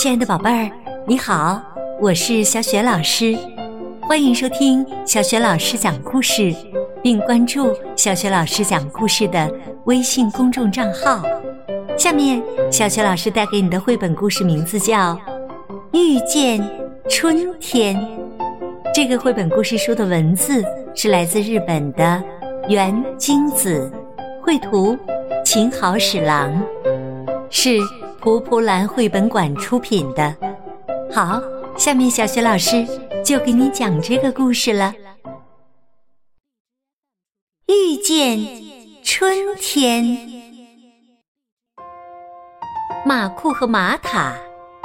亲爱的宝贝儿，你好，我是小雪老师，欢迎收听小雪老师讲故事，并关注小雪老师讲故事的微信公众账号。下面，小雪老师带给你的绘本故事名字叫《遇见春天》。这个绘本故事书的文字是来自日本的原京子，绘图秦好史郎，是。蒲蒲兰绘本馆出品的，好，下面小雪老师就给你讲这个故事了。遇见春天，马库和马塔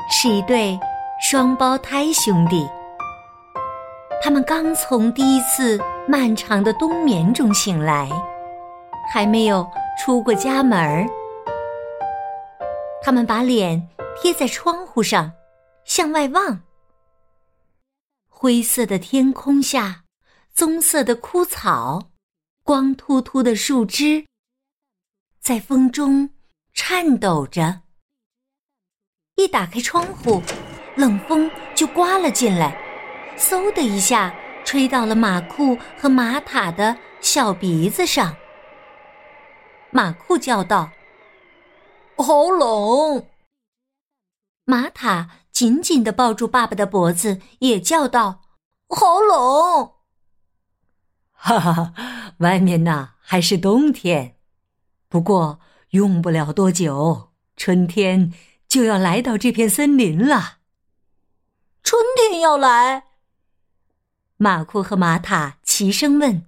是一对双胞胎兄弟，他们刚从第一次漫长的冬眠中醒来，还没有出过家门儿。他们把脸贴在窗户上，向外望。灰色的天空下，棕色的枯草，光秃秃的树枝，在风中颤抖着。一打开窗户，冷风就刮了进来，嗖的一下吹到了马库和马塔的小鼻子上。马库叫道。好冷！玛塔紧紧的抱住爸爸的脖子，也叫道：“好冷！”哈哈哈，外面呢还是冬天，不过用不了多久，春天就要来到这片森林了。春天要来？马库和玛塔齐声问：“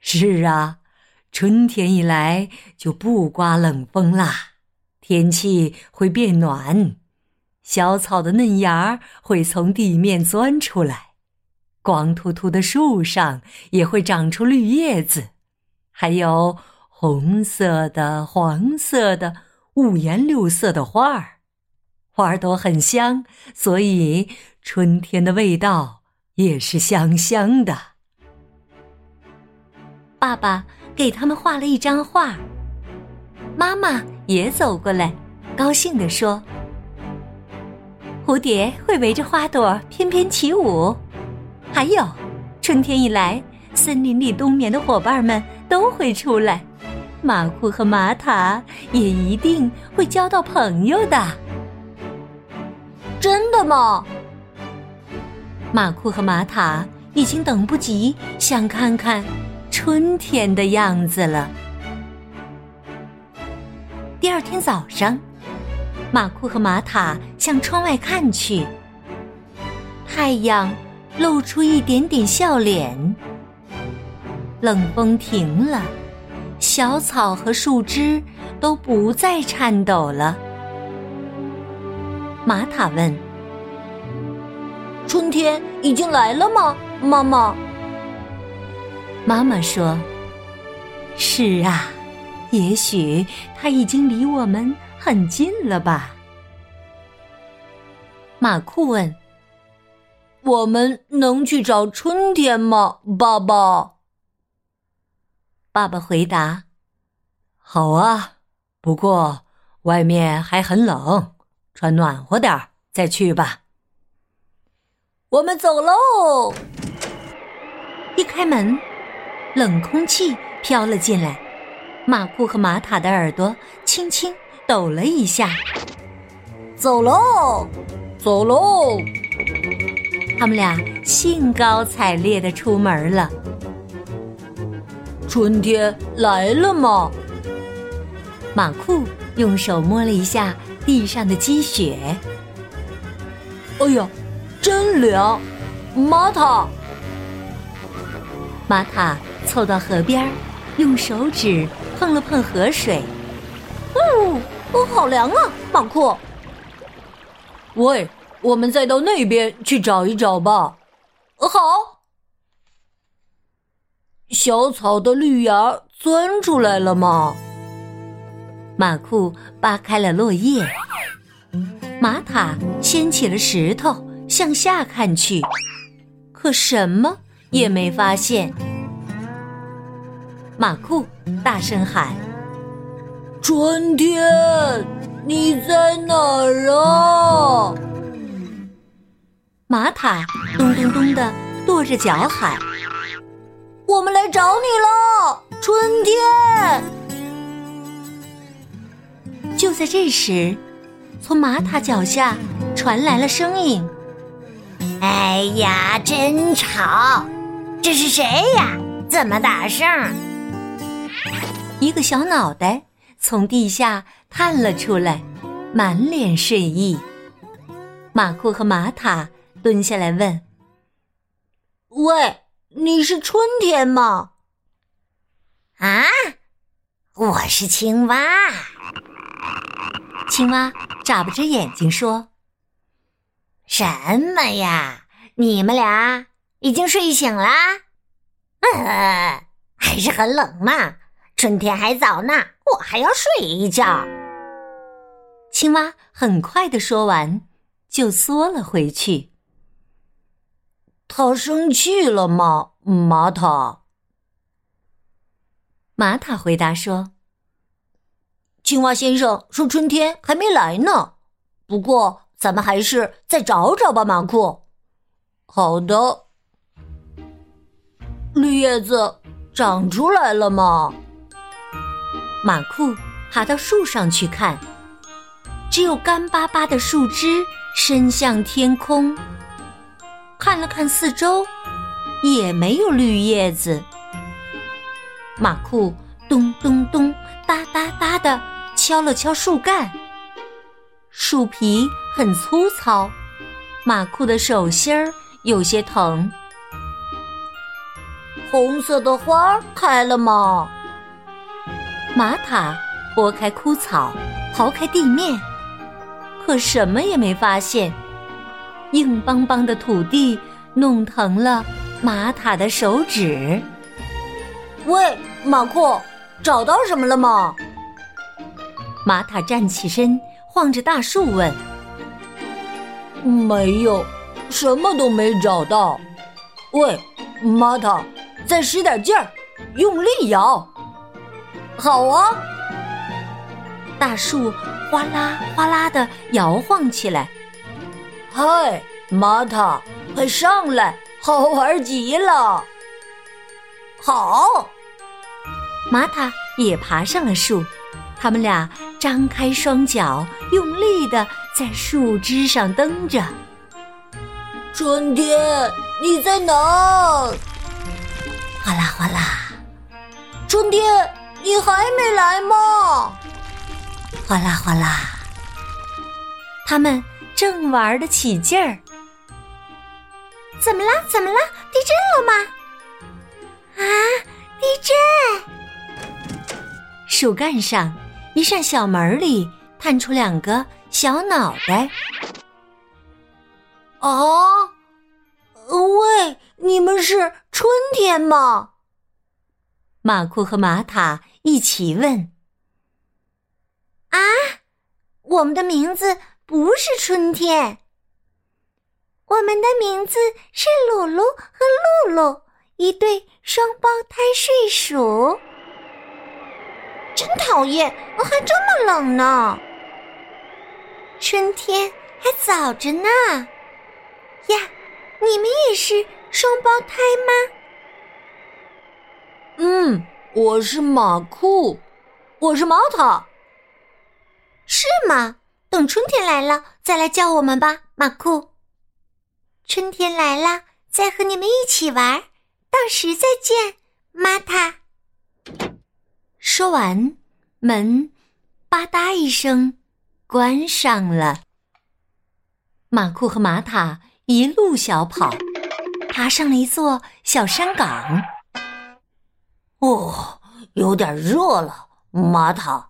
是啊，春天一来就不刮冷风啦。”天气会变暖，小草的嫩芽会从地面钻出来，光秃秃的树上也会长出绿叶子，还有红色的、黄色的、五颜六色的花儿，花儿都很香，所以春天的味道也是香香的。爸爸给他们画了一张画。妈妈也走过来，高兴地说：“蝴蝶会围着花朵翩翩起舞，还有，春天一来，森林里冬眠的伙伴们都会出来，马库和玛塔也一定会交到朋友的。”真的吗？马库和玛塔已经等不及想看看春天的样子了。天早上，马库和玛塔向窗外看去，太阳露出一点点笑脸。冷风停了，小草和树枝都不再颤抖了。玛塔问：“春天已经来了吗，妈妈？”妈妈说：“是啊。”也许他已经离我们很近了吧？马库问：“我们能去找春天吗，爸爸？”爸爸回答：“好啊，不过外面还很冷，穿暖和点儿再去吧。”我们走喽！一开门，冷空气飘了进来。马库和玛塔的耳朵轻轻抖了一下，走喽，走喽！他们俩兴高采烈的出门了。春天来了吗？马库用手摸了一下地上的积雪。哎呀，真凉！玛塔，玛塔凑到河边，用手指。碰了碰河水，哦，哦，好凉啊！马库，喂，我们再到那边去找一找吧。好，小草的绿芽钻出来了吗？马库扒开了落叶，马塔掀起了石头，向下看去，可什么也没发现。马库大声喊：“春天，你在哪儿啊？”玛塔咚咚咚的跺着脚喊：“我们来找你了，春天！”就在这时，从玛塔脚下传来了声音：“哎呀，真吵！这是谁呀？这么大声？”一个小脑袋从地下探了出来，满脸睡意。马库和玛塔蹲下来问：“喂，你是春天吗？”“啊，我是青蛙。”青蛙眨巴着眼睛说：“什么呀？你们俩已经睡醒啦？呃，还是很冷嘛。春天还早呢，我还要睡一觉。”青蛙很快的说完，就缩了回去。他生气了吗，玛塔？玛塔回答说。青蛙先生说：“春天还没来呢，不过咱们还是再找找吧。”马库，好的。绿叶子长出来了吗？马库爬到树上去看，只有干巴巴的树枝伸向天空。看了看四周，也没有绿叶子。马库咚咚咚，哒哒哒的。敲了敲树干，树皮很粗糙，马库的手心儿有些疼。红色的花开了吗？玛塔拨开枯草，刨开地面，可什么也没发现。硬邦邦的土地弄疼了玛塔的手指。喂，马库，找到什么了吗？玛塔站起身，晃着大树问：“没有，什么都没找到。喂，玛塔，再使点劲儿，用力摇。好啊！”大树哗啦哗啦的摇晃起来。嗨，玛塔，快上来，好玩极了。好，玛塔也爬上了树，他们俩。张开双脚，用力的在树枝上蹬着。春天，你在哪？哗啦哗啦。春天，你还没来吗？哗啦哗啦。他们正玩得起劲儿。怎么了？怎么了？地震了吗？啊！地震！树干上。一扇小门里探出两个小脑袋。哦，喂，你们是春天吗？马库和玛塔一起问。啊，我们的名字不是春天，我们的名字是鲁鲁和露露，一对双胞胎睡鼠。真讨厌，还这么冷呢。春天还早着呢。呀，你们也是双胞胎吗？嗯，我是马库，我是玛塔。是吗？等春天来了再来叫我们吧，马库。春天来了再和你们一起玩，到时再见，玛塔。说完，门“吧嗒”一声关上了。马库和玛塔一路小跑，爬上了一座小山岗。哦，有点热了，玛塔。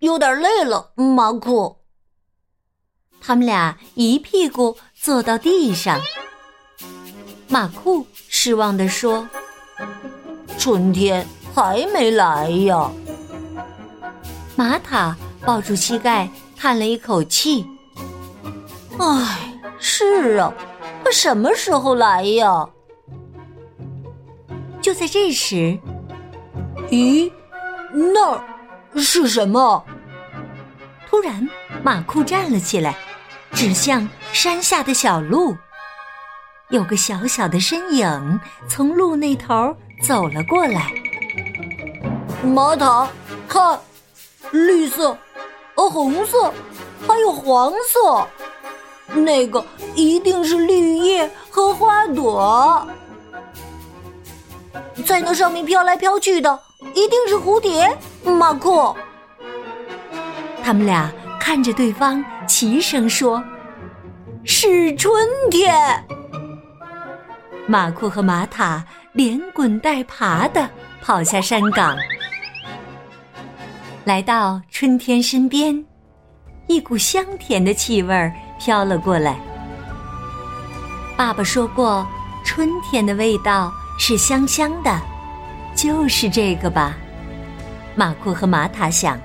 有点累了，马库。他们俩一屁股坐到地上。马库失望地说：“春天。”还没来呀！玛塔抱住膝盖，叹了一口气：“唉，是啊，他什么时候来呀？”就在这时，咦，那儿是什么？突然，马库站了起来，指向山下的小路。有个小小的身影从路那头走了过来。玛塔，看，绿色、呃红色，还有黄色，那个一定是绿叶和花朵。在那上面飘来飘去的，一定是蝴蝶。马库，他们俩看着对方，齐声说：“是春天。”马库和玛塔连滚带爬的跑下山岗，来到春天身边，一股香甜的气味飘了过来。爸爸说过，春天的味道是香香的，就是这个吧？马库和玛塔想。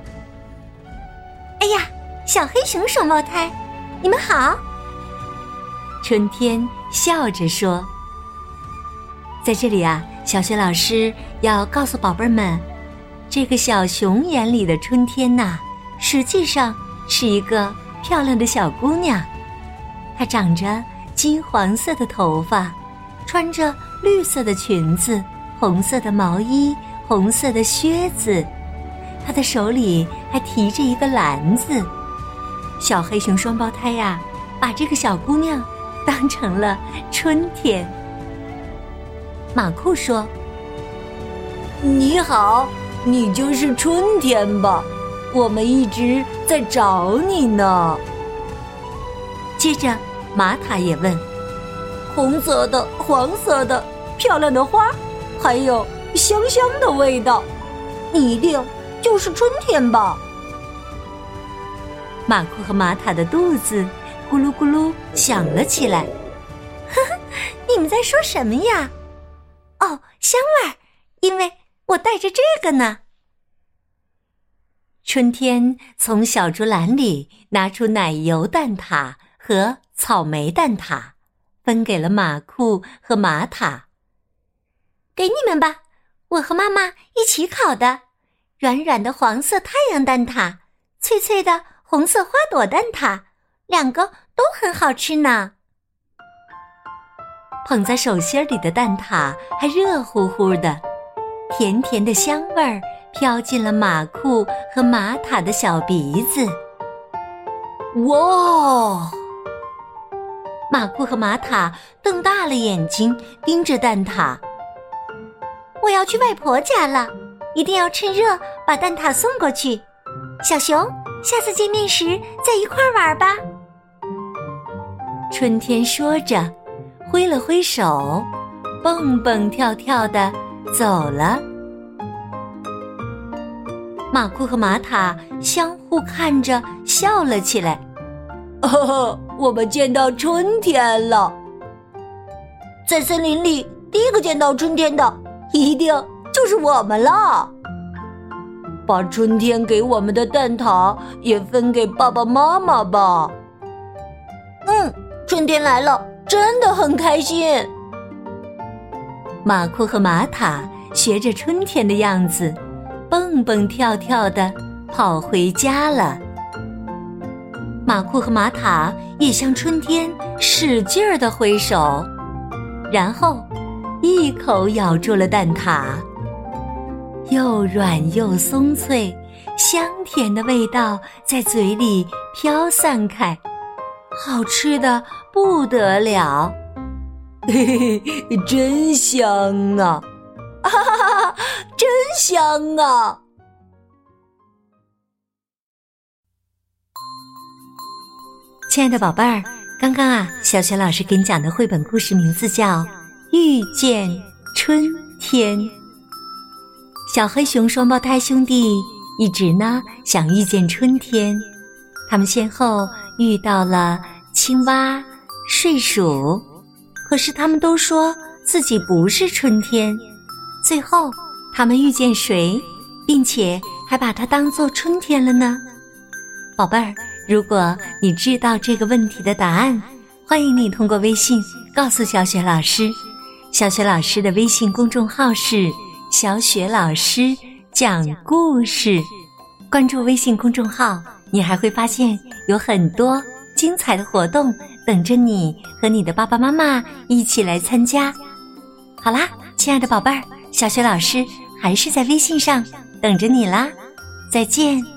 哎呀，小黑熊双胞胎，你们好！春天笑着说。在这里啊，小雪老师要告诉宝贝们，这个小熊眼里的春天呐，实际上是一个漂亮的小姑娘。她长着金黄色的头发，穿着绿色的裙子、红色的毛衣、红色的靴子。她的手里还提着一个篮子。小黑熊双胞胎呀，把这个小姑娘当成了春天。马库说：“你好，你就是春天吧？我们一直在找你呢。”接着，玛塔也问：“红色的、黄色的、漂亮的花，还有香香的味道，你一定就是春天吧？”马库和玛塔的肚子咕噜咕噜响了起来。呵呵，你们在说什么呀？哦，香味儿，因为我带着这个呢。春天从小竹篮里拿出奶油蛋挞和草莓蛋挞，分给了马库和玛塔。给你们吧，我和妈妈一起烤的，软软的黄色太阳蛋挞，脆脆的红色花朵蛋挞，两个都很好吃呢。捧在手心里的蛋挞还热乎乎的，甜甜的香味儿飘进了马库和玛塔的小鼻子。哇！马库和玛塔瞪大了眼睛盯着蛋挞。我要去外婆家了，一定要趁热把蛋挞送过去。小熊，下次见面时再一块玩吧。春天说着。挥了挥手，蹦蹦跳跳的走了。马库和玛塔相互看着笑了起来。哦，我们见到春天了！在森林里，第一个见到春天的，一定就是我们了。把春天给我们的蛋挞也分给爸爸妈妈吧。嗯，春天来了。真的很开心。马库和玛塔学着春天的样子，蹦蹦跳跳的跑回家了。马库和玛塔也向春天使劲儿的挥手，然后一口咬住了蛋挞，又软又松脆，香甜的味道在嘴里飘散开。好吃的不得了，嘿嘿，真香啊！哈哈哈哈，真香啊！亲爱的宝贝儿，刚刚啊，小雪老师给你讲的绘本故事名字叫《遇见春天》。小黑熊双胞胎兄弟一直呢想遇见春天，他们先后。遇到了青蛙、睡鼠，可是他们都说自己不是春天。最后，他们遇见谁，并且还把它当做春天了呢？宝贝儿，如果你知道这个问题的答案，欢迎你通过微信告诉小雪老师。小雪老师的微信公众号是“小雪老师讲故事”，关注微信公众号。你还会发现有很多精彩的活动等着你和你的爸爸妈妈一起来参加。好啦，亲爱的宝贝儿，小雪老师还是在微信上等着你啦，再见。